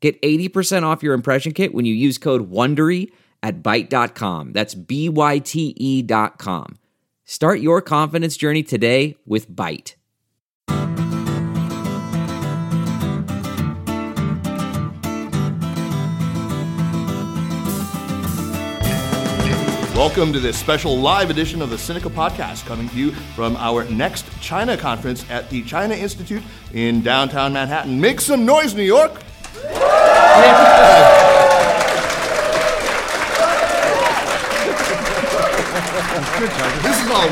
Get 80% off your impression kit when you use code WONDERY at Byte.com. That's B-Y-T-E dot com. Start your confidence journey today with Byte. Welcome to this special live edition of the Sinica Podcast, coming to you from our next China conference at the China Institute in downtown Manhattan. Make some noise, New York! This is all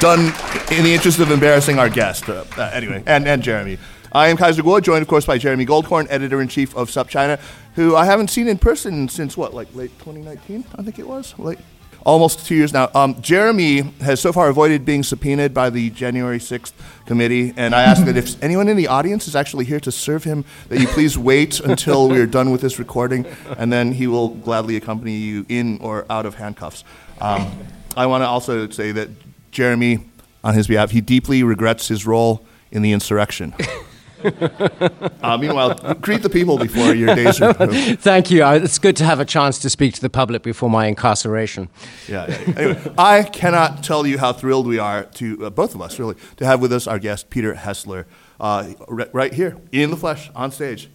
done in the interest of embarrassing our guest. Uh, uh, anyway, and, and Jeremy. I am Kaiser Kuo, joined, of course, by Jeremy Goldkorn, editor in chief of SupChina, who I haven't seen in person since what, like late 2019? I think it was late. Almost two years now. Um, Jeremy has so far avoided being subpoenaed by the January 6th committee, and I ask that if anyone in the audience is actually here to serve him, that you please wait until we are done with this recording, and then he will gladly accompany you in or out of handcuffs. Um, I want to also say that Jeremy, on his behalf, he deeply regrets his role in the insurrection. uh, meanwhile, greet the people before your days are through. Thank you. Uh, It's good to have a chance to speak to the public before my incarceration. Yeah, yeah. Anyway, I cannot tell you how thrilled we are to, uh, both of us really, to have with us our guest, Peter Hessler, uh, ri- right here, in the flesh, on stage.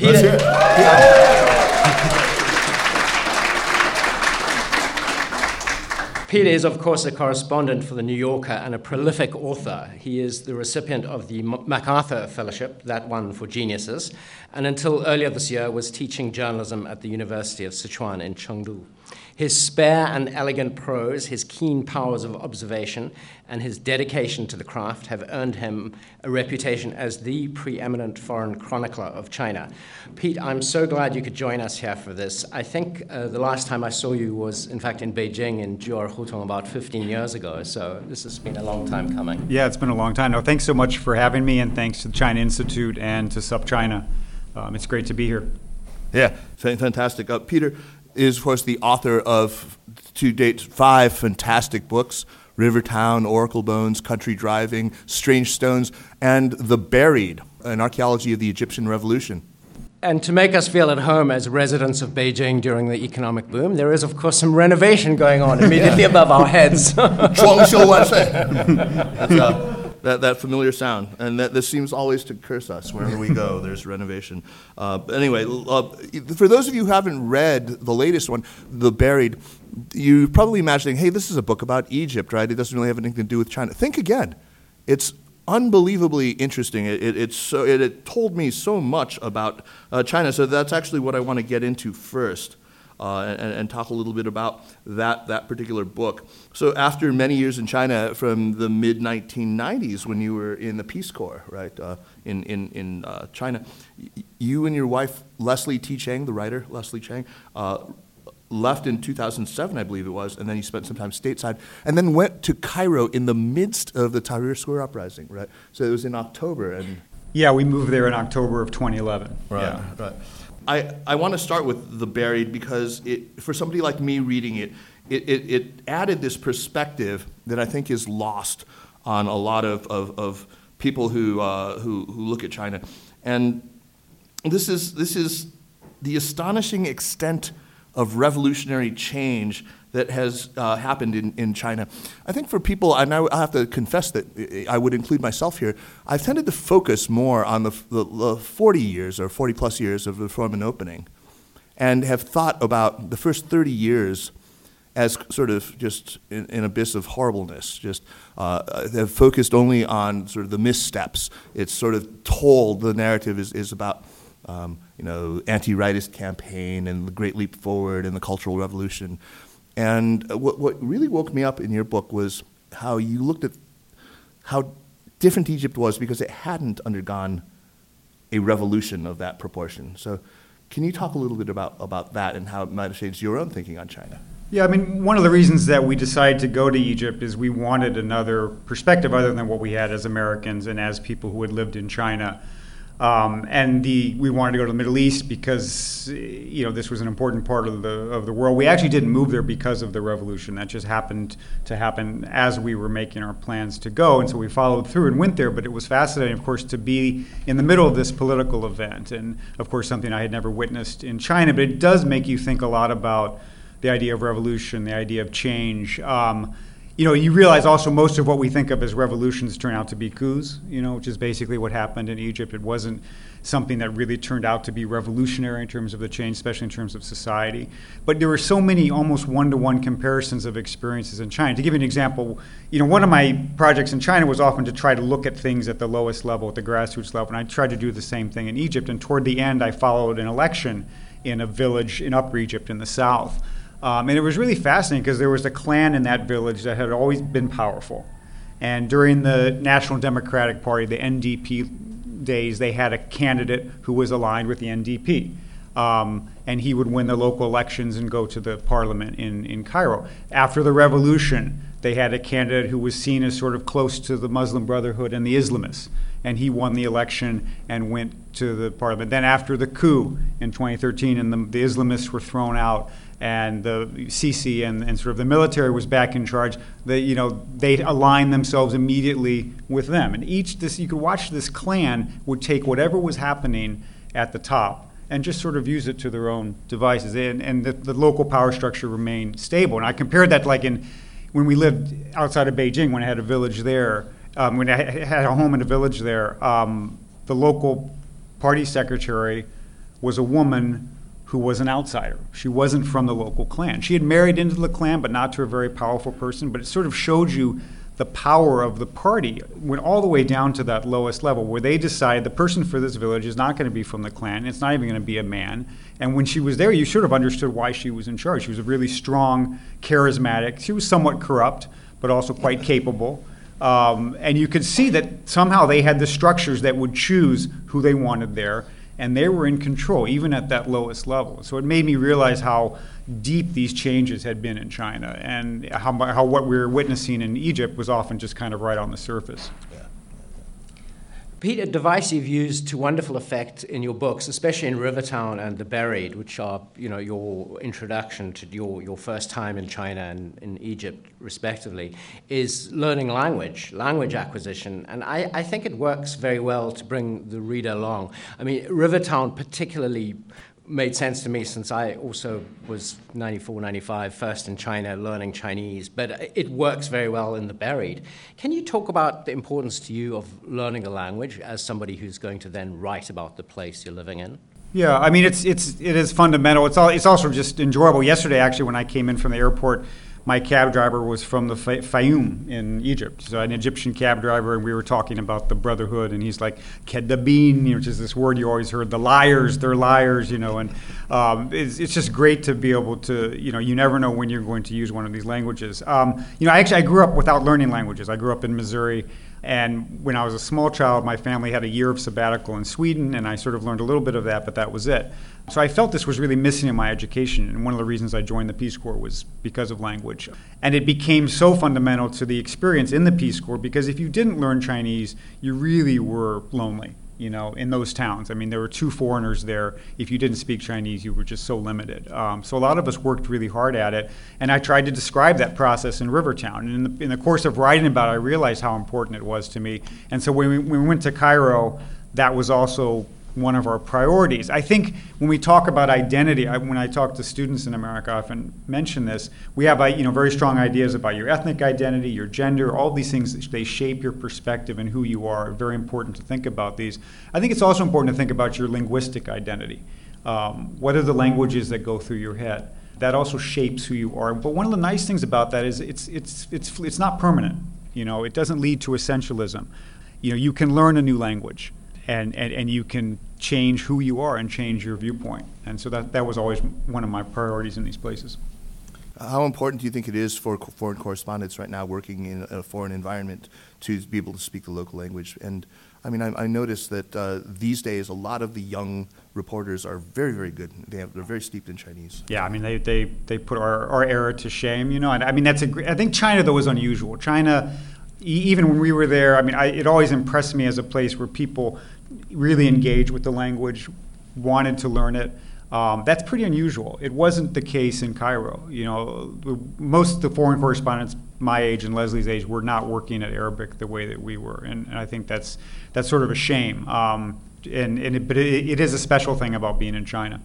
Let's hear Peter is, of course, a correspondent for The New Yorker and a prolific author. He is the recipient of the MacArthur Fellowship, that one for geniuses, and until earlier this year was teaching journalism at the University of Sichuan in Chengdu. His spare and elegant prose, his keen powers of observation, and his dedication to the craft have earned him a reputation as the preeminent foreign chronicler of China. Pete, I'm so glad you could join us here for this. I think uh, the last time I saw you was, in fact, in Beijing in Jiu'er Hutong about 15 years ago, so this has been a long time coming. Yeah, it's been a long time. No, thanks so much for having me, and thanks to the China Institute and to SupChina. Um, it's great to be here. Yeah, fa- fantastic. Uh, Peter is, of course, the author of, to date, five fantastic books Rivertown, Oracle Bones, Country Driving, Strange Stones, and The Buried, an archaeology of the Egyptian Revolution. And to make us feel at home as residents of Beijing during the economic boom, there is, of course, some renovation going on immediately above our heads. uh, that, that familiar sound. And that this seems always to curse us wherever we go, there's renovation. Uh, anyway, uh, for those of you who haven't read the latest one, The Buried, you're probably imagining, hey, this is a book about Egypt, right? It doesn't really have anything to do with China. Think again. It's unbelievably interesting. It, it, it's so, it, it told me so much about uh, China. So that's actually what I want to get into first. Uh, and, and talk a little bit about that, that particular book. So, after many years in China, from the mid 1990s, when you were in the Peace Corps, right, uh, in, in, in uh, China, you and your wife, Leslie T. Chang, the writer, Leslie Chang, uh, left in 2007, I believe it was, and then you spent some time stateside, and then went to Cairo in the midst of the Tahrir Square uprising, right? So, it was in October, and Yeah, we moved there in October of 2011. Right, Yeah. right. I, I want to start with The Buried because it, for somebody like me reading it, it, it, it added this perspective that I think is lost on a lot of, of, of people who, uh, who, who look at China. And this is, this is the astonishing extent of revolutionary change that has uh, happened in, in China. I think for people, and I, I have to confess that I would include myself here, I've tended to focus more on the, the, the 40 years or 40 plus years of reform and opening and have thought about the first 30 years as sort of just an, an abyss of horribleness. Just uh, have focused only on sort of the missteps. It's sort of told the narrative is, is about um, you know anti-rightist campaign and the Great Leap Forward and the Cultural Revolution. And uh, what, what really woke me up in your book was how you looked at how different Egypt was because it hadn't undergone a revolution of that proportion. So Can you talk a little bit about, about that and how it might have changed your own thinking on China? Yeah, I mean, one of the reasons that we decided to go to Egypt is we wanted another perspective other than what we had as Americans and as people who had lived in China. Um, and the, we wanted to go to the Middle East because you know this was an important part of the of the world. We actually didn't move there because of the revolution. That just happened to happen as we were making our plans to go, and so we followed through and went there. But it was fascinating, of course, to be in the middle of this political event, and of course something I had never witnessed in China. But it does make you think a lot about the idea of revolution, the idea of change. Um, you know, you realize also most of what we think of as revolutions turn out to be coups, you know, which is basically what happened in Egypt. It wasn't something that really turned out to be revolutionary in terms of the change, especially in terms of society. But there were so many almost one to one comparisons of experiences in China. To give you an example, you know, one of my projects in China was often to try to look at things at the lowest level, at the grassroots level, and I tried to do the same thing in Egypt. And toward the end, I followed an election in a village in Upper Egypt in the south. Um, and it was really fascinating because there was a clan in that village that had always been powerful. And during the National Democratic Party, the NDP days, they had a candidate who was aligned with the NDP. Um, and he would win the local elections and go to the parliament in, in Cairo. After the revolution, they had a candidate who was seen as sort of close to the Muslim Brotherhood and the Islamists. And he won the election and went to the parliament. Then, after the coup in 2013, and the, the Islamists were thrown out, and the Sisi and, and sort of the military was back in charge, they, you know, they aligned themselves immediately with them. And each, this, you could watch this clan would take whatever was happening at the top and just sort of use it to their own devices. And, and the, the local power structure remained stable. And I compared that like in, when we lived outside of Beijing, when I had a village there, um, when I had a home in a village there, um, the local party secretary was a woman who was an outsider. She wasn't from the local clan. She had married into the clan, but not to a very powerful person. But it sort of showed you the power of the party went all the way down to that lowest level where they decide the person for this village is not going to be from the clan it's not even going to be a man and when she was there you sort of understood why she was in charge she was a really strong charismatic she was somewhat corrupt but also quite capable um, and you could see that somehow they had the structures that would choose who they wanted there and they were in control even at that lowest level. So it made me realize how deep these changes had been in China and how, how what we were witnessing in Egypt was often just kind of right on the surface. Pete, a device you've used to wonderful effect in your books, especially in Rivertown and The Buried, which are you know your introduction to your, your first time in China and in Egypt, respectively, is learning language, language acquisition, and I, I think it works very well to bring the reader along. I mean, Rivertown particularly made sense to me since I also was 94, 95, first in China learning Chinese, but it works very well in the buried. Can you talk about the importance to you of learning a language as somebody who's going to then write about the place you're living in? Yeah, I mean it's it's it is fundamental. It's all it's also just enjoyable. Yesterday, actually, when I came in from the airport, my cab driver was from the Fayoum in Egypt, so an Egyptian cab driver, and we were talking about the brotherhood, and he's like kedabin, which is this word you always heard, the liars, they're liars, you know, and um, it's, it's just great to be able to, you know, you never know when you're going to use one of these languages. Um, you know, I actually I grew up without learning languages. I grew up in Missouri. And when I was a small child, my family had a year of sabbatical in Sweden, and I sort of learned a little bit of that, but that was it. So I felt this was really missing in my education, and one of the reasons I joined the Peace Corps was because of language. And it became so fundamental to the experience in the Peace Corps because if you didn't learn Chinese, you really were lonely you know, in those towns. I mean, there were two foreigners there. If you didn't speak Chinese, you were just so limited. Um, so a lot of us worked really hard at it, and I tried to describe that process in Rivertown. And in the, in the course of writing about it, I realized how important it was to me. And so when we, when we went to Cairo, that was also one of our priorities. I think when we talk about identity, I, when I talk to students in America, I often mention this. We have you know very strong ideas about your ethnic identity, your gender, all these things. They shape your perspective and who you are. Very important to think about these. I think it's also important to think about your linguistic identity. Um, what are the languages that go through your head? That also shapes who you are. But one of the nice things about that is it's it's it's it's not permanent. You know, it doesn't lead to essentialism. You know, you can learn a new language and, and, and you can change who you are and change your viewpoint. And so that, that was always one of my priorities in these places. How important do you think it is for foreign correspondents right now working in a foreign environment to be able to speak the local language? And I mean, I, I noticed that uh, these days a lot of the young reporters are very, very good. They have, they're very steeped in Chinese. Yeah, I mean, they, they, they put our, our era to shame, you know. And I mean, that's a. gr- I think China though was unusual. China, even when we were there, I mean, I, it always impressed me as a place where people really engaged with the language, wanted to learn it. Um, that's pretty unusual. It wasn't the case in Cairo. You know, most of the foreign correspondents my age and Leslie's age were not working at Arabic the way that we were, and, and I think that's that's sort of a shame. Um, and, and it, but it, it is a special thing about being in China.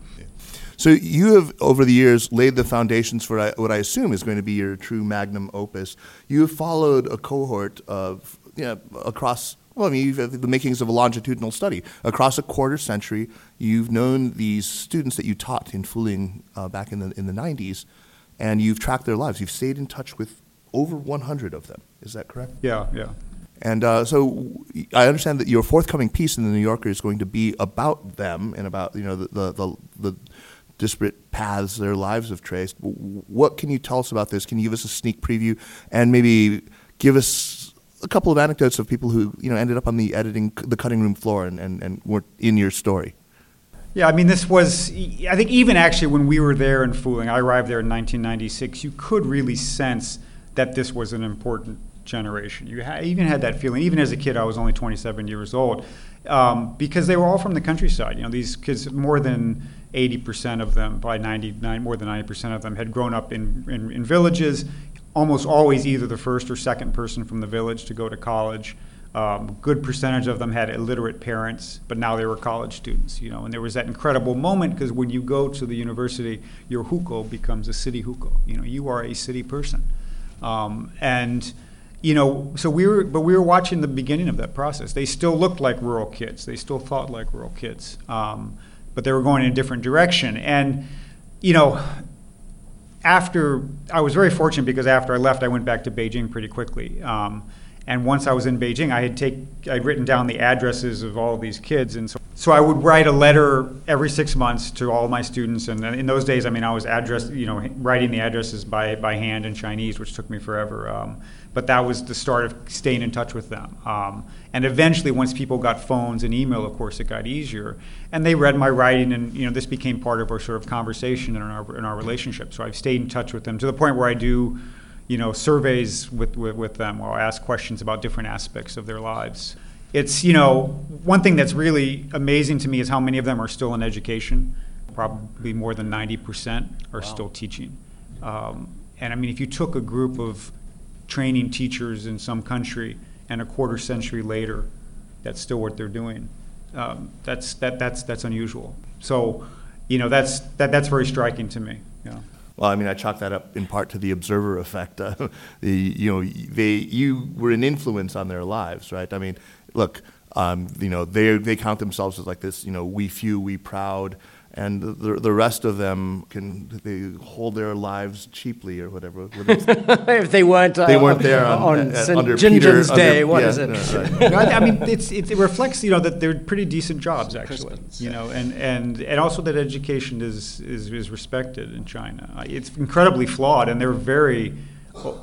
So you have, over the years, laid the foundations for what I assume is going to be your true magnum opus. You have followed a cohort of, you know, across, well, I mean, you've the makings of a longitudinal study. Across a quarter century, you've known these students that you taught in Fuling uh, back in the, in the 90s, and you've tracked their lives. You've stayed in touch with over 100 of them. Is that correct? Yeah, yeah. And uh, so I understand that your forthcoming piece in the New Yorker is going to be about them and about you know the the, the, the disparate paths their lives have traced. What can you tell us about this? Can you give us a sneak preview and maybe give us a couple of anecdotes of people who you know ended up on the editing the cutting room floor and, and, and were in your story? Yeah, I mean, this was, I think even actually when we were there in Fuling, I arrived there in 1996, you could really sense that this was an important generation. You ha- even had that feeling, even as a kid, I was only 27 years old, um, because they were all from the countryside. You know, these kids, more than 80% of them, by 99, more than 90% of them, had grown up in, in, in villages, almost always either the first or second person from the village to go to college. Um, good percentage of them had illiterate parents, but now they were college students, you know. And there was that incredible moment because when you go to the university, your hukou becomes a city hukou. You know, you are a city person. Um, and you know, so we were, but we were watching the beginning of that process. They still looked like rural kids. They still thought like rural kids, um, but they were going in a different direction. And you know, after I was very fortunate because after I left, I went back to Beijing pretty quickly. Um, and once I was in Beijing, I had take I'd written down the addresses of all of these kids, and so so I would write a letter every six months to all my students. And in those days, I mean, I was address you know writing the addresses by by hand in Chinese, which took me forever. Um, but that was the start of staying in touch with them. Um, and eventually, once people got phones and email, of course, it got easier. And they read my writing, and you know, this became part of our sort of conversation in our in our relationship. So I've stayed in touch with them to the point where I do you know, surveys with, with, with them or I ask questions about different aspects of their lives. It's, you know, one thing that's really amazing to me is how many of them are still in education. Probably more than 90% are still teaching. Um, and I mean, if you took a group of training teachers in some country and a quarter century later, that's still what they're doing. Um, that's, that, that's, that's unusual. So, you know, that's, that, that's very striking to me. Yeah. Well, I mean, I chalk that up in part to the observer effect. Uh, the, you know, they, you were an influence on their lives, right? I mean, look, um, you know, they, they count themselves as like this, you know, we few, we proud, and the, the rest of them can they hold their lives cheaply or whatever. if they weren't, uh, they weren't there on, on uh, St. under Peter, Day. under, What yeah, is it? no, right. No, I, I mean, it's, it, it reflects, you know, that they're pretty decent jobs, actually. You know, and, and, and also that education is, is, is respected in China. Uh, It's incredibly flawed, and they're very,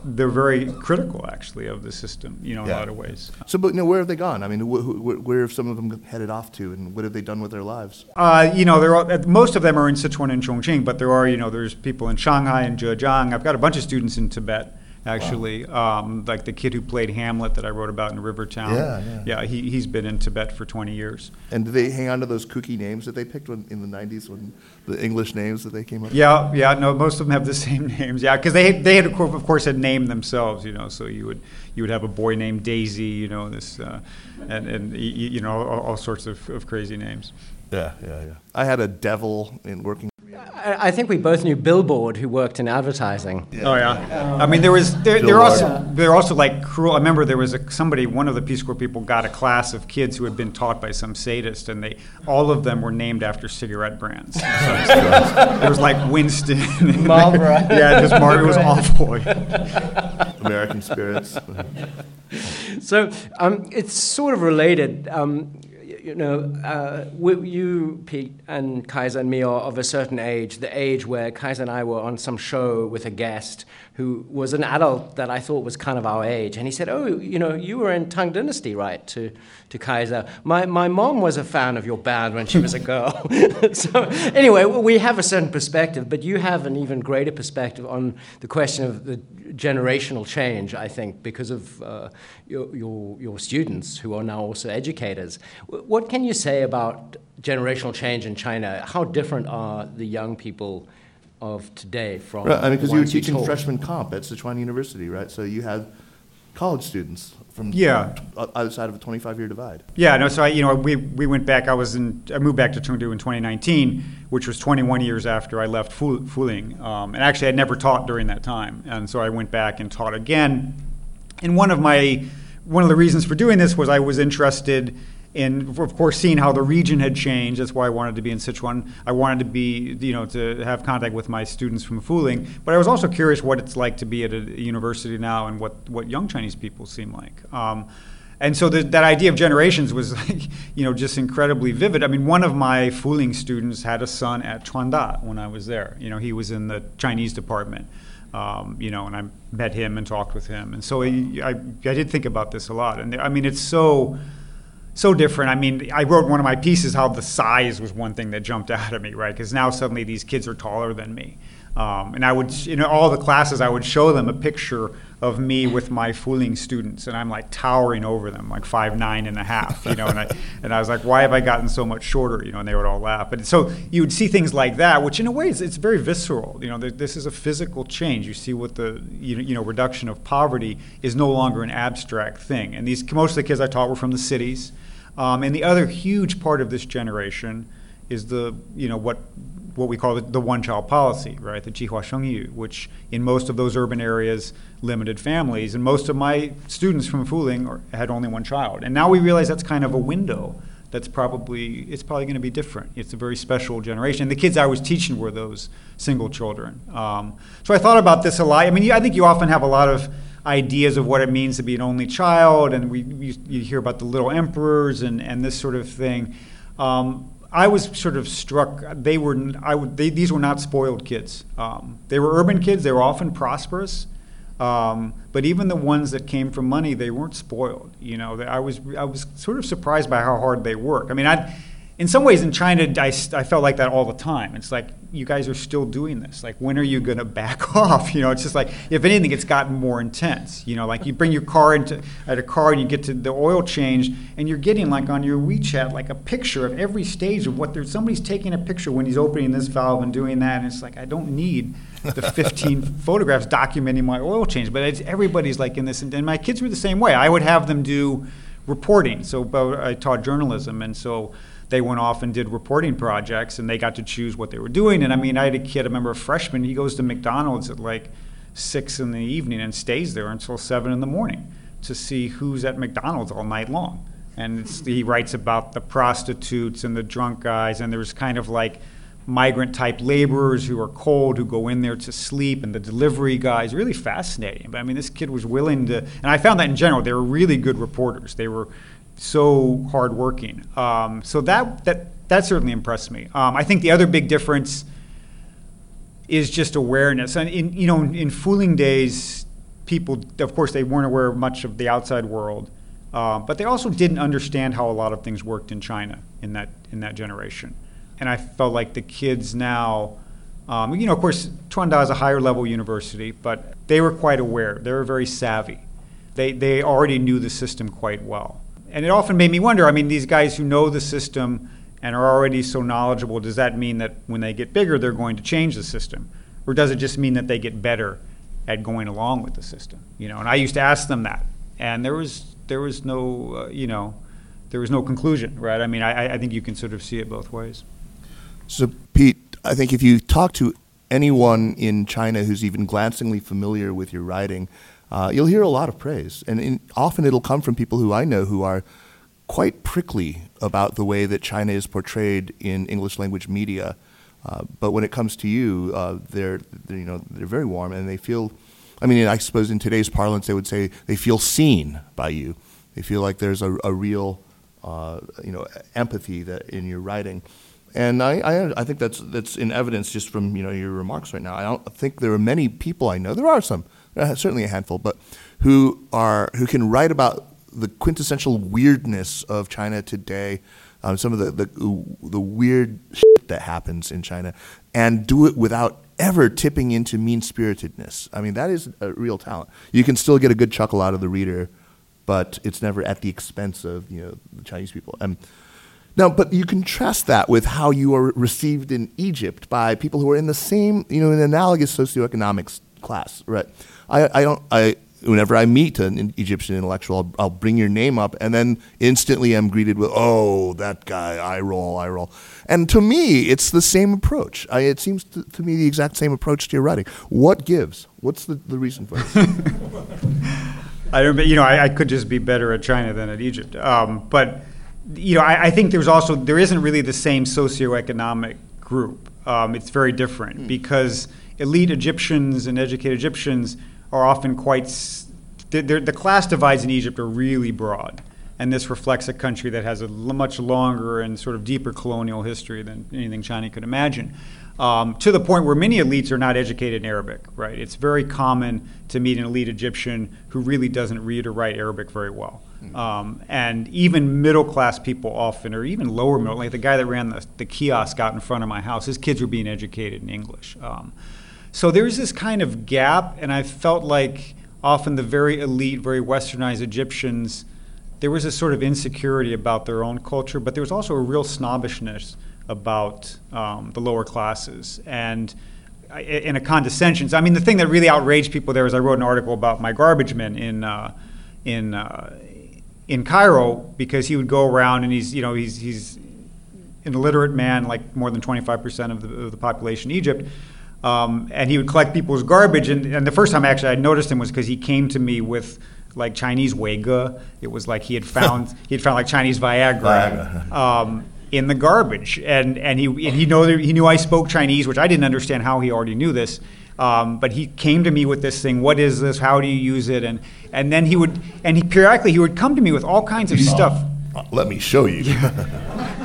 they're very critical, actually, of the system, you know, in Yeah. a lot of ways. So, but you know, where have they gone? I mean, wh- wh- where have some of them headed off to, and what have they done with their lives? Uh, you know, there are, uh, most of them are in Sichuan and Chongqing, but there are, you know, there's people in Shanghai and Zhejiang. I've got a bunch of students in Tibet, actually. Um, like the kid who played Hamlet that I wrote about in Rivertown. Yeah, yeah. Yeah, he, he's been in Tibet for 20 years. And do they hang on to those kooky names that they picked when, in the '90s, when the English names that they came up? with? Yeah, yeah, no, most of them have the same names. Yeah, because they they had of course, of course had named themselves, you know. So you would you would have a boy named Daisy, you know, this, uh, and and you know all, all sorts of, of crazy names. Yeah, yeah, yeah. I had a devil in working. I, I think we both knew Billboard, who worked in advertising. Oh yeah. I mean, there was there, there also there are also like cruel. I remember there was a, somebody, one of the Peace Corps people, got a class of kids who had been taught by some sadist, and they all of them were named after cigarette brands. there was like Winston, Marlboro. yeah, just Mar- It was awful. American Spirits. So um, it's sort of related. Um, you know, uh, you, Pete, and Kaiser and me are of a certain age, the age where Kaiser and I were on some show with a guest who was an adult that I thought was kind of our age. And he said, Oh, you know, you were in Tang Dynasty, right? To, to Kaiser. My, my mom was a fan of your band when she was a girl. so, anyway, we have a certain perspective, but you have an even greater perspective on the question of the generational change, I think, because of uh, your, your, your students who are now also educators. What can you say about generational change in China? How different are the young people? Of today from right, I mean, because you were teaching freshman comp at Sichuan University, right? So you have college students from yeah other side of a 25 year divide. Yeah, no. So I, you know, we we went back. I was in. I moved back to Chengdu in 2019, which was 21 years after I left Fuling. Um, and actually, I'd never taught during that time, and so I went back and taught again. And one of my one of the reasons for doing this was I was interested and of course seeing how the region had changed. That's why i wanted to be in sichuan. I wanted to be you know to have contact with my students from fuling. But i was also curious what it's like to be at a university now and what, what young chinese people seem like. Um, and so the, that idea of generations was like, you know just incredibly vivid. I mean one of my fuling students had a son at chuanda when i was there. You know he was in the chinese department um, you know, and I met him and talked with him, and so I, I, I did think about this a lot. And I mean, it's so so different. I mean, I wrote one of my pieces how the size was one thing that jumped out at me, right? Because now suddenly these kids are taller than me. Um, and I would, in all the classes, I would show them a picture of me with my Fuling students, and I'm like towering over them, like five nine and a half, you know. And I and I was like, why have I gotten so much shorter, you know? And they would all laugh. But so you would see things like that, which in a way is it's very visceral. You know, this is a physical change. You see what the you know reduction of poverty is no longer an abstract thing. And these most of the kids I taught were from the cities. Um, and the other huge part of this generation is the you know what what we call the, the one child policy, right? The Jihua Shengyu, which in most of those urban areas limited families. And most of my students from Fuling are, had only one child. And now we realize that's kind of a window that's probably it's probably going to be different. It's a very special generation. And the kids I was teaching were those single children. Um, so I thought about this a lot. I mean, I think you often have a lot of ideas of what it means to be an only child, and we, we you hear about the little emperors and, and this sort of thing. Um, I was sort of struck. They were I would, they, these were not spoiled kids. Um, they were urban kids. They were often prosperous, um, but even the ones that came from money, they weren't spoiled. You know, I was I was sort of surprised by how hard they work. I mean, I in some ways in China, I, I felt like that all the time. It's like you guys are still doing this. Like, when are you going to back off? You know, it's just like if anything, it's gotten more intense. You know, like you bring your car into at a car and you get to the oil change, and you're getting like on your WeChat like a picture of every stage of what there's somebody's taking a picture when he's opening this valve and doing that, and it's like I don't need the 15 photographs documenting my oil change, but it's, everybody's like in this, and, and my kids were the same way. I would have them do reporting. So I taught journalism, and so they went off and did reporting projects and they got to choose what they were doing. And I mean, I had a kid, I remember a freshman, he goes to McDonald's at like six in the evening and stays there until seven in the morning to see who's at McDonald's all night long. And he writes about the prostitutes and the drunk guys, and there's kind of like migrant type laborers who are cold who go in there to sleep and the delivery guys really fascinating but i mean this kid was willing to and i found that in general they were really good reporters they were so hardworking. Um, so that that that certainly impressed me. Um, I think the other big difference is just awareness. And in you know in Fuling days, people of course they weren't aware of much of the outside world, uh, but they also didn't understand how a lot of things worked in China in that in that generation. And I felt like the kids now. Um, you know, of course, Chuanda is a higher level university, but they were quite aware. They were very savvy. They, they already knew the system quite well and it often made me wonder. I mean, these guys who know the system and are already so knowledgeable, does that mean that when they get bigger, they're going to change the system, or does it just mean that they get better at going along with the system? You know, and I used to ask them that, and there was there was no uh, you know there was no conclusion, right? I mean, I, I think you can sort of see it both ways. So, Pete, I think if you talk to anyone in China who's even glancingly familiar with your writing, uh, you'll hear a lot of praise. And in, often it'll come from people who I know who are quite prickly about the way that China is portrayed in English language media. Uh, but when it comes to you, uh, they're, they're, you know they're very warm and they feel. I mean, I suppose in today's parlance they would say they feel seen by you. They feel like there's a, a real uh, you know, empathy that in your writing. And I, I, I, think that's that's in evidence just from you know your remarks right now. I don't think there are many people I know. There are some, certainly a handful, but who are who can write about the quintessential weirdness of China today, um, some of the, the the weird shit that happens in China, and do it without ever tipping into mean spiritedness. I mean, that is a real talent. You can still get a good chuckle out of the reader, but it's never at the expense of you know the Chinese people. And now, but you contrast that with how you are received in Egypt by people who are in the same, you know, an analogous socioeconomic class, right? I, I don't, I whenever I meet an Egyptian intellectual, I'll, I'll, bring your name up, and then instantly I'm greeted with, "Oh, that guy, I roll, I roll." And to me, it's the same approach. I, it seems to, to, me the exact same approach to your writing. What gives? What's the, the reason for this? I don't. You know, I, I, could just be better at China than at Egypt. Um, but you know, I, I, think there's also there isn't really the same socioeconomic group. Um, it's very different mm. because elite Egyptians and educated Egyptians are often quite, the class divides in Egypt are really broad. And this reflects a country that has a much longer and sort of deeper colonial history than anything China could imagine. Um, to the point where many elites are not educated in Arabic, right? It's very common to meet an elite Egyptian who really doesn't read or write Arabic very well. Hmm. Um, and even middle class people often, or even lower middle, like the guy that ran the, the kiosk out in front of my house, his kids were being educated in English. Um, so there's this kind of gap, and I felt like often the very elite, very westernized Egyptians, there was a sort of insecurity about their own culture, but there was also a real snobbishness about um, the lower classes. And in a condescension. I mean, the thing that really outraged people there was I wrote an article about my garbage man in uh, in uh, in Cairo because he would go around and he's you know he's he's an illiterate man, like more than 25 percent of the, of the population in Egypt. Um, and he would collect people's garbage. And, and the first time actually I noticed him was because he came to me with like Chinese Weige. It was like he had found he had found like Chinese Viagra, Viagra. Um, in the garbage, and and he and he know he knew I spoke Chinese, which I didn't understand how he already knew this. Um, but he came to me with this thing. What is this? How do you use it? And and then he would and he periodically he would come to me with all kinds of stuff. Uh, let me show you.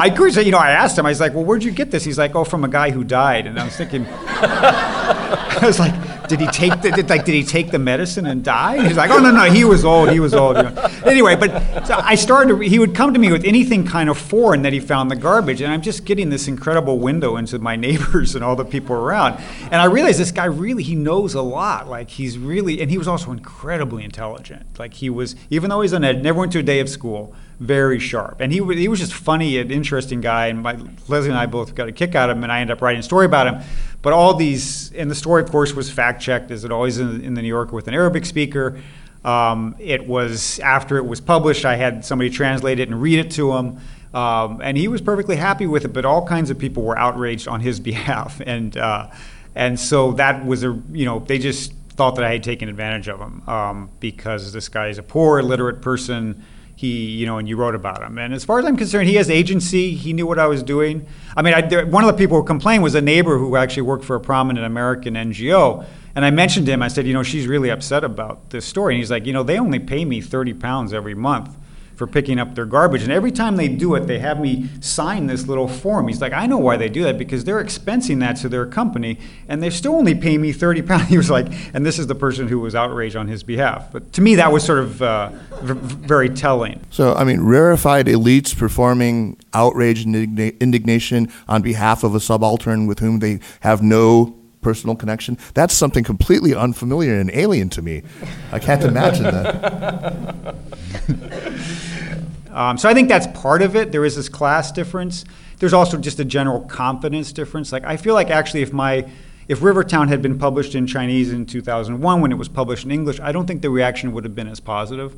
I say, you know, I asked him. I was like, "Well, where'd you get this?" He's like, "Oh, from a guy who died." And I was thinking, I was like, "Did he take the did, like did he take the medicine and die?" he's like, "Oh no, no, he was old. He was old." You know. Anyway, but so I started. He would come to me with anything kind of foreign that he found in the garbage, and I'm just getting this incredible window into my neighbors and all the people around. And I realized this guy really he knows a lot. Like he's really, and he was also incredibly intelligent. Like he was, even though he's an ed, never went to a day of school very sharp. And he, he was just funny and interesting guy. And my, Leslie and I both got a kick out of him, and I ended up writing a story about him. But all these, and the story, of course, was fact checked, as it always in, in the New Yorker with an Arabic speaker. Um, it was after it was published, I had somebody translate it and read it to him. Um, and he was perfectly happy with it, but all kinds of people were outraged on his behalf. And, uh, and so that was a, you know, they just thought that I had taken advantage of him um, because this guy is a poor, illiterate person he you know and you wrote about him. And as far as i'm concerned he has agency. He knew what i was doing. I mean I, there, one of the people who complained was a neighbor who actually worked for a prominent american ngo and i mentioned to him i said you know she's really upset about this story. And he's like you know they only pay me 30 pounds every month for picking up their garbage. And every time they do it, they have me sign this little form. He's like, I know why they do that because they're expensing that to their company and they still only pay me 30 pounds. He was like, and this is the person who was outraged on his behalf. But to me, that was sort of uh, v- very telling. So, I mean, rarefied elites performing outrage and indignation on behalf of a subaltern with whom they have no personal connection. That's something completely unfamiliar and alien to me. I can't imagine that. Um, so I think that's part of it. There is this class difference. There's also just a general confidence difference. Like I feel like actually, if my if Rivertown had been published in Chinese in 2001 when it was published in English, I don't think the reaction would have been as positive.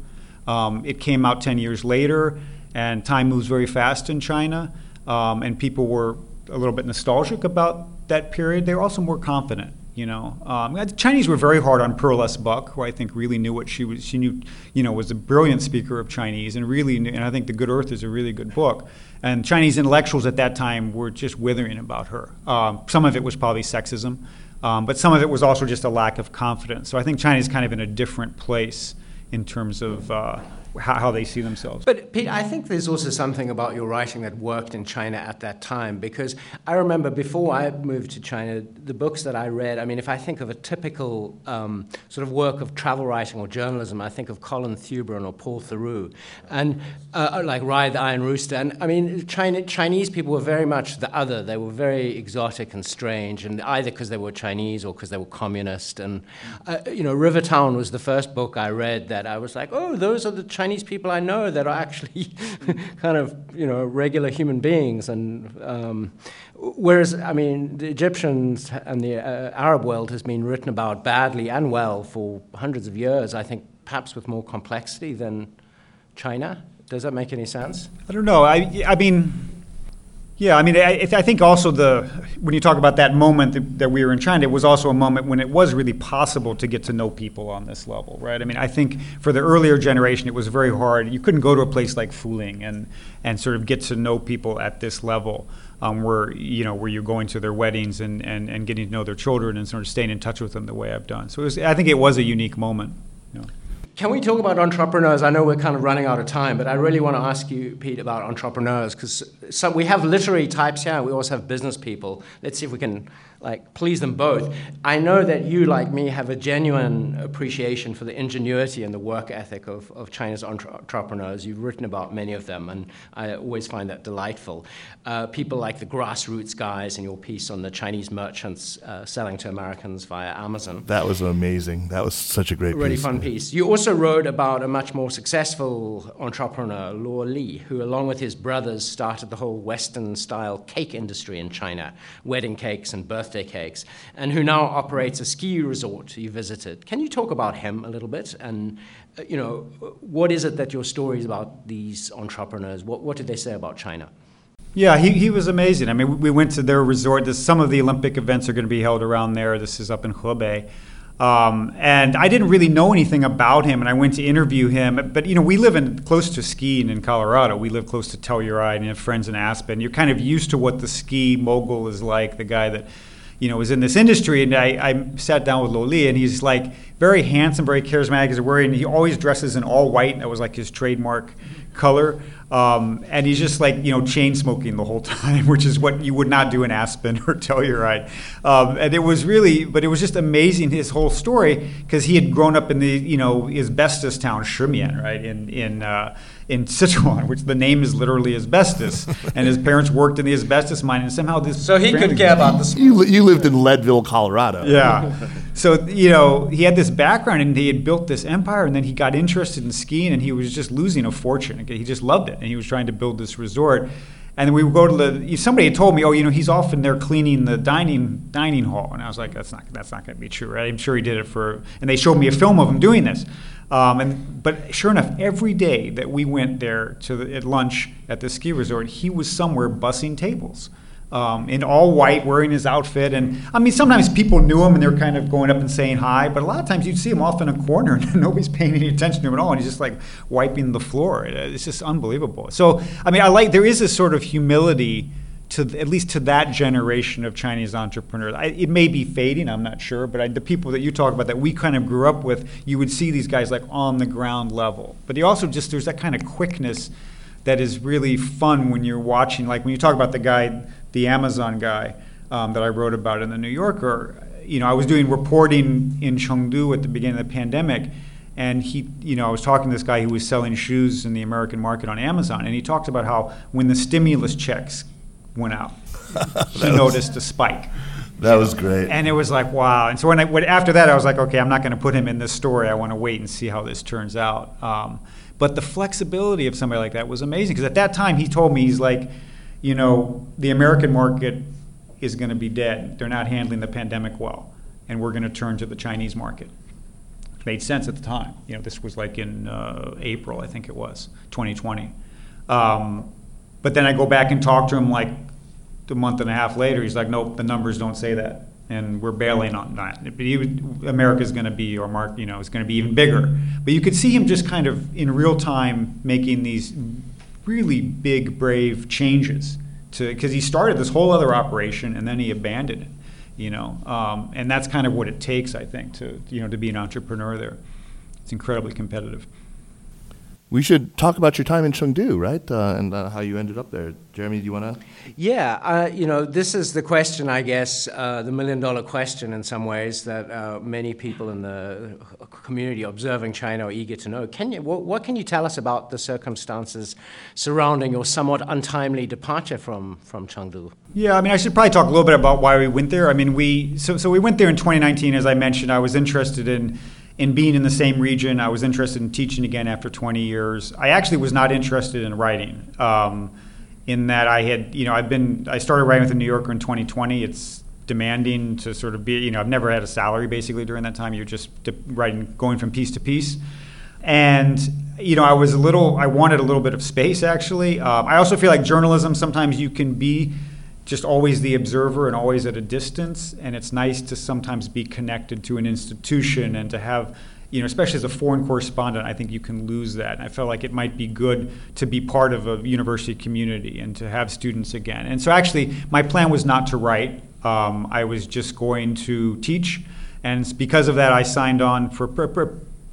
Um, it came out 10 years later, and time moves very fast in China, um, and people were a little bit nostalgic about that period. They were also more confident. You know, um, the Chinese were very hard on Pearl S. Buck, who I think really knew what she was. She knew, you know, was a brilliant speaker of Chinese, and really, knew, and I think The Good Earth is a really good book. And Chinese intellectuals at that time were just withering about her. Um, some of it was probably sexism, um, but some of it was also just a lack of confidence. So I think China is kind of in a different place in terms of uh, how, how they see themselves. But Pete, I think there's also something about your writing that worked in China at that time because I remember before I moved to China, the books that I read. I mean, if I think of a typical um, sort of work of travel writing or journalism, I think of Colin Thubron or Paul Theroux, and uh, like Ride the Iron Rooster. And I mean, China, Chinese people were very much the other. They were very exotic and strange, and either because they were Chinese or because they were communist. And uh, you know, Rivertown was the first book I read that I was like, oh, those are the Chinese people I know that are actually kind of you know regular human beings. And um, whereas I mean, the Egyptians and the uh, Arab world has been written about badly and well for hundreds of years. I think perhaps with more complexity than China. Does that make any sense? I don't know. I, I mean, yeah, I mean, I, I, think also the when you talk about that moment that, that, we were in China, it was also a moment when it was really possible to get to know people on this level, right? I mean, I think for the earlier generation, it was very hard. You couldn't go to a place like Fuling and and sort of get to know people at this level, um, where you know where you're going to their weddings and, and and getting to know their children and sort of staying in touch with them the way I've done. So was, I think it was a unique moment. You know. Can we talk about entrepreneurs? I know we're kind of running out of time, but I really want to ask you, Pete, about entrepreneurs because we have literary types here. We also have business people. Let's see if we can like please them both. I know that you, like me, have a genuine appreciation for the ingenuity and the work ethic of, of China's entre- entrepreneurs. You've written about many of them, and I always find that delightful. Uh, people like the grassroots guys in your piece on the Chinese merchants uh, selling to Americans via Amazon. That was amazing. That was such a great really piece. fun piece. You also wrote about a much more successful entrepreneur, Luo Li, who, along with his brothers, started the whole Western style cake industry in China, wedding cakes and birthday and who now operates a ski resort you visited. Can you talk about him a little bit? And, uh, you know, what is it that your stories about these entrepreneurs, what, what did they say about China? Yeah, he, he was amazing. I mean, we went to their resort. This, some of the Olympic events are going to be held around there. This is up in Hebei. Um, and I didn't really know anything about him, and I went to interview him. But you know, we live in close to skiing in Colorado. We live close to Telluride and have friends in Aspen. You're kind of used to what the ski mogul is like, the guy that you know, was in this industry, and I, I sat down with Luo Li, and he's like very handsome, very charismatic. He's wearing, he always dresses in all white. That was like his trademark color. Um, and he's just like, you know, chain smoking the whole time, which is what you would not do in Aspen or Telluride. Um, and it was really, but it was just amazing his whole story because he had grown up in the, you know, asbestos town, Shimian, right, in, in, uh, in Sichuan, which the name is literally asbestos. and his parents worked in the asbestos mine, and somehow this. So he could care about this. You, you lived in Leadville, Colorado. Yeah. So, you know, he had this background and he had built this empire, and then he got interested in skiing and he was just losing a fortune. He just loved it, and he was trying to build this resort. And we would go to the. Somebody had told me, oh, you know, he's often there cleaning the dining dining hall, and I was like, that's not that's not going to be true, right? I'm sure he did it for. And they showed me a film of him doing this. Um, and but sure enough, every day that we went there to the, at lunch at the ski resort, he was somewhere bussing tables. Um, in all white, wearing his outfit. And I mean, sometimes people knew him and they're kind of going up and saying hi, but a lot of times you'd see him off in a corner and nobody's paying any attention to him at all. And he's just like wiping the floor. It's just unbelievable. So, I mean, I like, there is a sort of humility to at least to that generation of Chinese entrepreneurs. I, it may be fading, I'm not sure, but I, the people that you talk about that we kind of grew up with, you would see these guys like on the ground level. But he also just there's that kind of quickness that is really fun when you're watching. Like when you talk about the guy, the Amazon guy um, that I wrote about in the New Yorker. You know, I was doing reporting in Chengdu at the beginning of the pandemic and he you know i was talking to this guy who was selling shoes in the american market on amazon and he talked about how when the stimulus checks went out. he noticed a spike. That was great. And it was like, wow. And so when I, when, after that, I was like, okay, I'm not going to put him in this story. I want to wait and see how this turns out. Um, but the flexibility of somebody like that was amazing because at that time he told me, he's like, you know, the American market is going to be dead. They're not handling the pandemic well. And we're going to turn to the Chinese market. Made sense at the time. You know, this was like in uh, April, I think it was, 2020. Um, but then I go back and talk to him like a month and a half later. He's like, nope, the numbers don't say that. And we're bailing on that. But America's going to be, or Mark, you know, is going to be even bigger. But you could see him just kind of in real time making these really big, brave changes to because he started this whole other operation and then he abandoned it. You know, um, and that's kind of what it takes, I think, to you know to be an entrepreneur there. It's incredibly competitive. We should talk about your time in Chengdu, right? Uh, and uh, how you ended up there. Jeremy, do you want to? Yeah, uh, you know, this is the question, I guess, uh, the million dollar question in some ways that uh, many people in the community observing China are eager to know. Can you, what, what, can you tell us about the circumstances surrounding your somewhat untimely departure from, from Chengdu? Yeah, I mean, I should probably talk a little bit about why we went there. I mean, we so, so we went there in 2019, as I mentioned. I was interested in in being in the same region. I was interested in teaching again after 20 years. I actually was not interested in writing. Um, in that I had, you know, I've been, I started writing with the New Yorker in 2020. It's demanding to sort of be, you know, I've never had a salary basically during that time. You're just writing, going from piece to piece. And, you know, I was a little, I wanted a little bit of space actually. Um, I also feel like journalism, sometimes you can be just always the observer and always at a distance. And it's nice to sometimes be connected to an institution and to have, you know, especially as a foreign correspondent, I think you can lose that. And I felt like it might be good to be part of a university community and to have students again. And so actually, my plan was not to write. Um, I was just going to teach. And because of that, I signed on for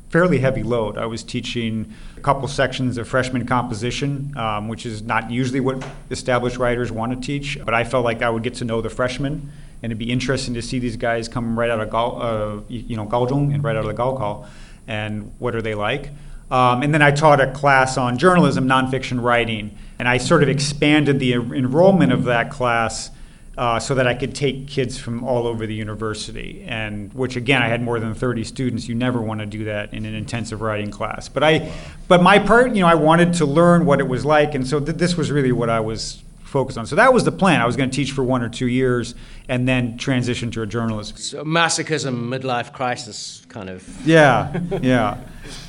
fairly heavy load. I was teaching a couple sections of freshman composition, um, which is not usually what established writers want to teach, but I felt like I would get to know the freshmen, and it'd be interesting to see these guys come right out of Gao, uh, you know Gaozhong and right out of the Gaokao, and what are they like? Um, and then I taught a class on journalism, nonfiction writing, and I sort of expanded the enrollment of that class uh, so that I could take kids from all over the university. And which again, I had more than 30 students. You never want to do that in an intensive writing class. But I, but my part, you know, I wanted to learn what it was like, and so th- this was really what I was focused on. So that was the plan. I was going to teach for one or two years and then transition to a journalist. So masochism, midlife crisis, kind of. Yeah, yeah.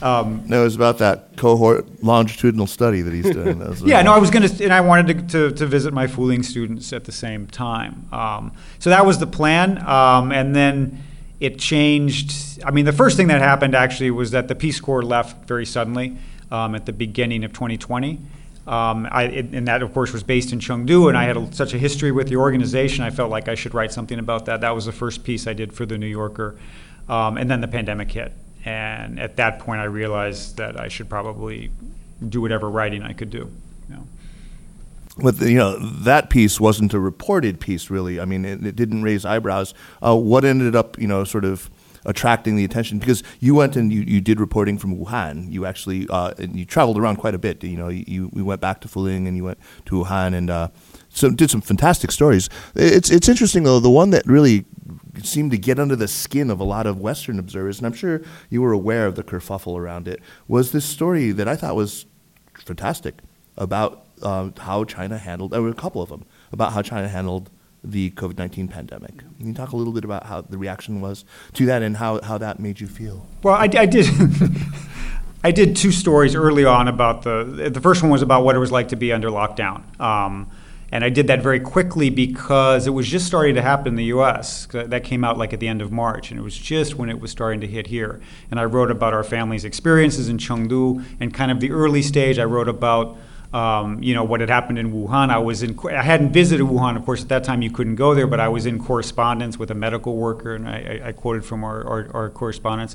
Um, no, it was about that cohort longitudinal study that he's doing. yeah, no, I was going to, and I wanted to, to, to, visit my Fuling students at the same time. Um, so that was the plan, um, and then it changed. I mean, the first thing that happened actually was that the Peace Corps left very suddenly um, at the beginning of 2020. Um, I, it, and that, of course, was based in Chengdu, and I had a, such a history with the organization. I felt like I should write something about that. That was the first piece I did for the New Yorker, um, and then the pandemic hit. And at that point, I realized that I should probably do whatever writing I could do. You know. But you know that piece wasn't a reported piece, really. I mean, it, it didn't raise eyebrows. Uh, what ended up, you know, sort of attracting the attention because you went and you, you did reporting from Wuhan. You actually uh, you traveled around quite a bit. You know, you, you went back to Fuling and you went to Wuhan and uh, so did some fantastic stories. It's it's interesting though. The one that really seemed to get under the skin of a lot of Western observers, and I'm sure you were aware of the kerfuffle around it, was this story that I thought was fantastic about uh, how China handled. There were a couple of them about how China handled the COVID 19 pandemic. Can you talk a little bit about how the reaction was to that and how, how that made you feel? Well, I, I did. I did two stories early on about the. The first one was about what it was like to be under lockdown. Um, and I did that very quickly because it was just starting to happen in the US. That came out like at the end of March, and it was just when it was starting to hit here. And I wrote about our family's experiences in Chengdu and kind of the early stage. I wrote about um, you know what had happened in Wuhan. I was in. I hadn't visited Wuhan, of course. At that time, you couldn't go there, but I was in correspondence with a medical worker, and I, I quoted from our, our, our, correspondence.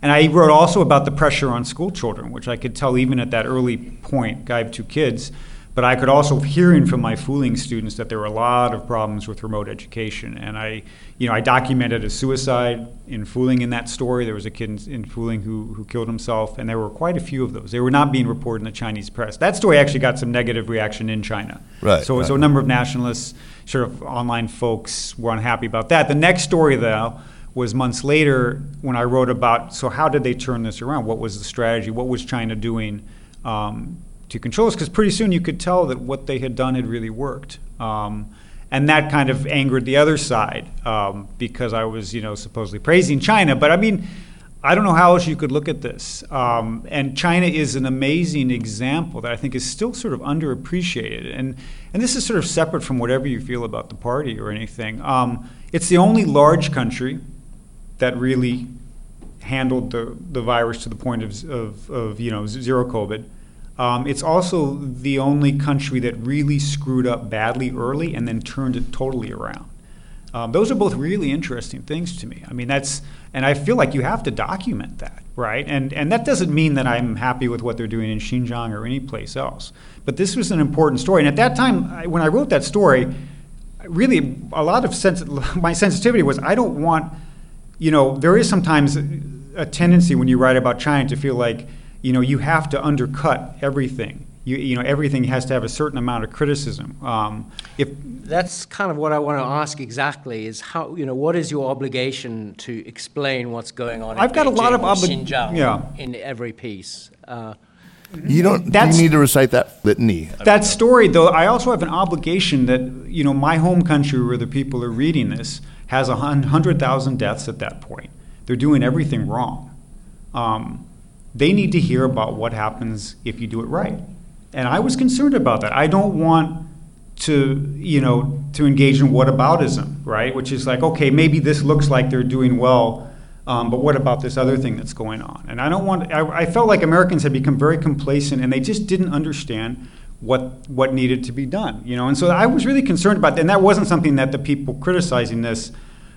And I wrote also about the pressure on school children, which I could tell even at that early point. I have two kids, but I could also hearing from my Fuling students that there were a lot of problems with remote education. And I, you know, I documented a suicide in Fuling in that story. There was a kid in, in Fuling who, who killed himself, and there were quite a few of those. They were not being reported in the Chinese press. That story actually got some negative reaction in China. Right. So, right. so a number of nationalists, sort of online folks, were unhappy about that. The next story, though, was months later when I wrote about so how did they turn this around? What was the strategy? What was China doing? Um, to control us because pretty soon you could tell that what they had done had really worked. Um, and that kind of angered the other side um, because I was, you know, supposedly praising China. But I mean, I don't know how else you could look at this. Um, and China is an amazing example that I think is still sort of underappreciated. And, and this is sort of separate from whatever you feel about the party or anything. Um, it's the only large country that really handled the, the virus to the point of, of, of you know, zero COVID. Um, it's also the only country that really screwed up badly early and then turned it totally around. Um, those are both really interesting things to me. I mean, that's, and I feel like you have to document that. right? And and that doesn't mean that I'm happy with what they're doing in Xinjiang or any place else. But this was an important story, and at that time, I, when I wrote that story, really a lot of sense, my sensitivity was I don't want, you know, there is sometimes a tendency when you write about China to feel like, you know, you have to undercut everything. You, you know, everything has to have a certain amount of criticism. Um, if that's kind of what I want to ask exactly is how you know what is your obligation to explain what's going on? I've got Beijing a lot of obli- Xinjiang yeah. in every piece. Uh, You don't. That's- you need to recite that litany? That story, though, I also have an obligation that, you know, my home country where the people are reading this has a 100,000 deaths at that point. They're doing everything wrong. Um, they need to hear about what happens if you do it right. And I was concerned about that. I don't want to, you know, to engage in whataboutism, right? Which is like, okay, maybe this looks like they're doing well, um, but what about this other thing that's going on? And I don't want. I, I felt like Americans had become very complacent, and they just didn't understand what what needed to be done. You know, and so I was really concerned about that. And that wasn't something that the people criticizing this,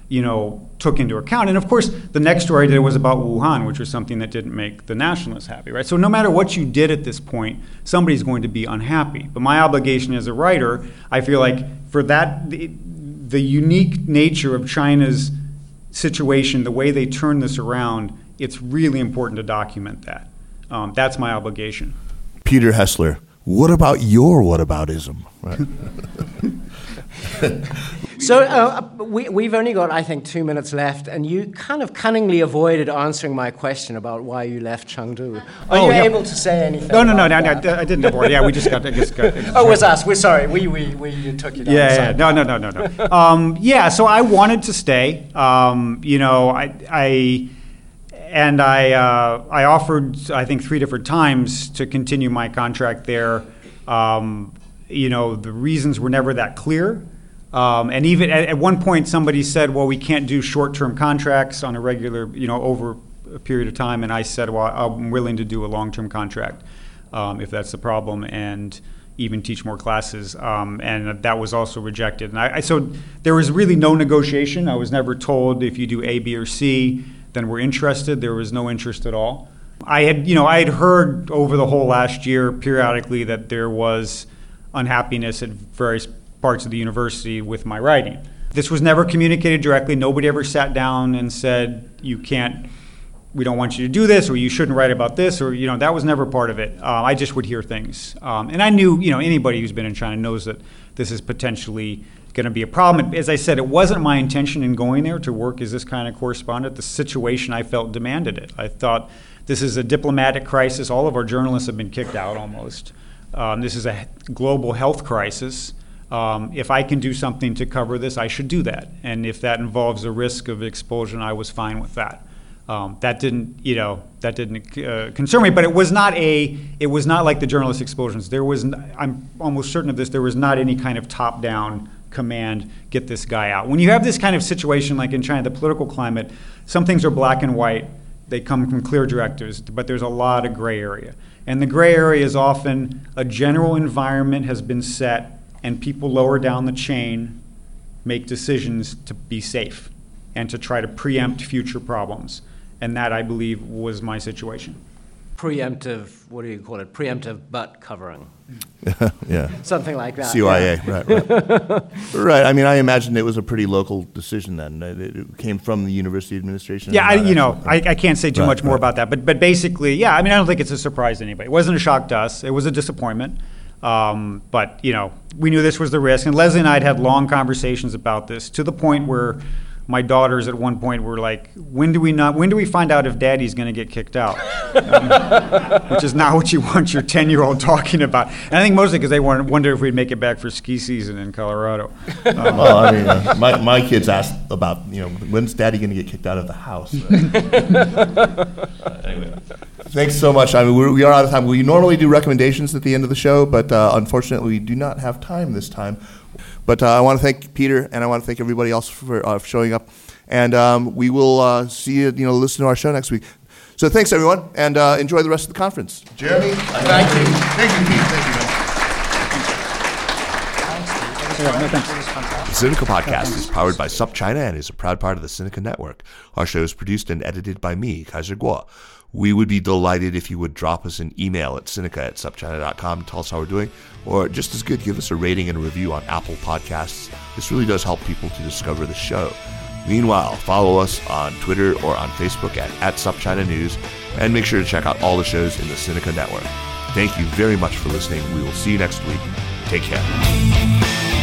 you know, took into account. And of course, the next story I did was about Wuhan, which was something that didn't make the nationalists happy, right? So no matter what you did at this point, somebody's going to be unhappy. But my obligation as a writer, I feel like for that, the, the unique nature of China's situation, the way they turn this around, it's really important to document that. Um, that's my obligation. Peter Hessler. What about your whataboutism? Right. So uh, we, we've only got, I think, two minutes left, and you kind of cunningly avoided answering my question about why you left Chengdu. Are Oh, you yeah. able to say anything? No, no, no, no, no. I didn't avoid. Yeah, we just got. I just got Oh, it was us. We're sorry. We, we, we you took it. down yeah, yeah, no, no, no, no, no. Um, yeah, so I wanted to stay. Um, you know, I, I and I, uh, I offered, I think, three different times to continue my contract there. Um, you know, the reasons were never that clear. Um, and even at, at one point, somebody said, "Well, we can't do short-term contracts on a regular, you know, over a period of time." And I said, "Well, I'm willing to do a long-term contract um, if that's the problem." And even teach more classes, um, and that was also rejected. And I, I, so there was really no negotiation. I was never told if you do A, B, or C, then we're interested. There was no interest at all. I had, you know, I had heard over the whole last year periodically that there was unhappiness at various parts of the university with my writing. This was never communicated directly. Nobody ever sat down and said, "You can't." we don't want you to do this or you shouldn't write about this or you know that was never part of it. Uh, i just would hear things. Um, and i knew you know anybody who's been in china knows that this is potentially going to be a problem. As i said it wasn't my intention in going there to work as this kind of correspondent. The situation i felt demanded it. I thought this is a diplomatic crisis. All of our journalists have been kicked out almost. Um, this is a global health crisis um, if I can do something to cover this, I should do that. And if that involves a risk of expulsion, I was fine with that. Um, that didn't, you know, that didn't uh, concern me. But it was not a, it was not like the journalist explosions. There was, n- I'm almost certain of this. There was not any kind of top-down command, get this guy out. When you have this kind of situation, like in China, the political climate, some things are black and white. They come from clear directives, but there's a lot of gray area. And the gray area is often a general environment has been set, and people lower down the chain make decisions to be safe and to try to preempt future problems. And that, I believe, was my situation. Preemptive, what do you call it? Preemptive butt covering. yeah. Something like that. CYA, right, right. right. I mean, I imagine it was a pretty local decision then. It, it came from the university administration. Yeah, I, you know, actually- I, I can't say too Right, much more right. about that, but but basically, yeah, I mean, I don't think it's a surprise to anybody. It wasn't a shock to us. It was a disappointment. Um, but you know, we knew this was the risk, and Leslie and I had had long conversations about this to the point where my daughters at one point were like, "When do we not? When do we find out if Daddy's going to get kicked out?" Um, which is not what you want your ten-year-old talking about. And I think mostly because they want, wonder if we'd make it back for ski season in Colorado. Well, I mean, uh, my, my kids asked about, you know, when's daddy going to get kicked out of the house? Uh, anyway, thanks so much. I mean, we're, we are out of time. We normally do recommendations at the end of the show, but uh, unfortunately, we do not have time this time. But uh, I want to thank Peter, and I want to thank everybody else for uh, showing up. And um, we will uh, see you, you know, listen to our show next week. So thanks, everyone, and uh, enjoy the rest of the conference. Jeremy? Thank you. Thank you, Pete. Thank you. man. Yeah, no, thanks. The Sinica podcast is powered by SupChina and is a proud part of the Sinica Network. Our show is produced and edited by me, Kaiser Kuo. We would be delighted if you would drop us an email at Sinica at supchina.com tell us how we're doing, or just as good, give us a rating and a review on Apple Podcasts. This really does help people to discover the show. Meanwhile, follow us on Twitter or on Facebook at, at SupChina News, and make sure to check out all the shows in the Sinica Network. Thank you very much for listening. We will see you next week. Take care.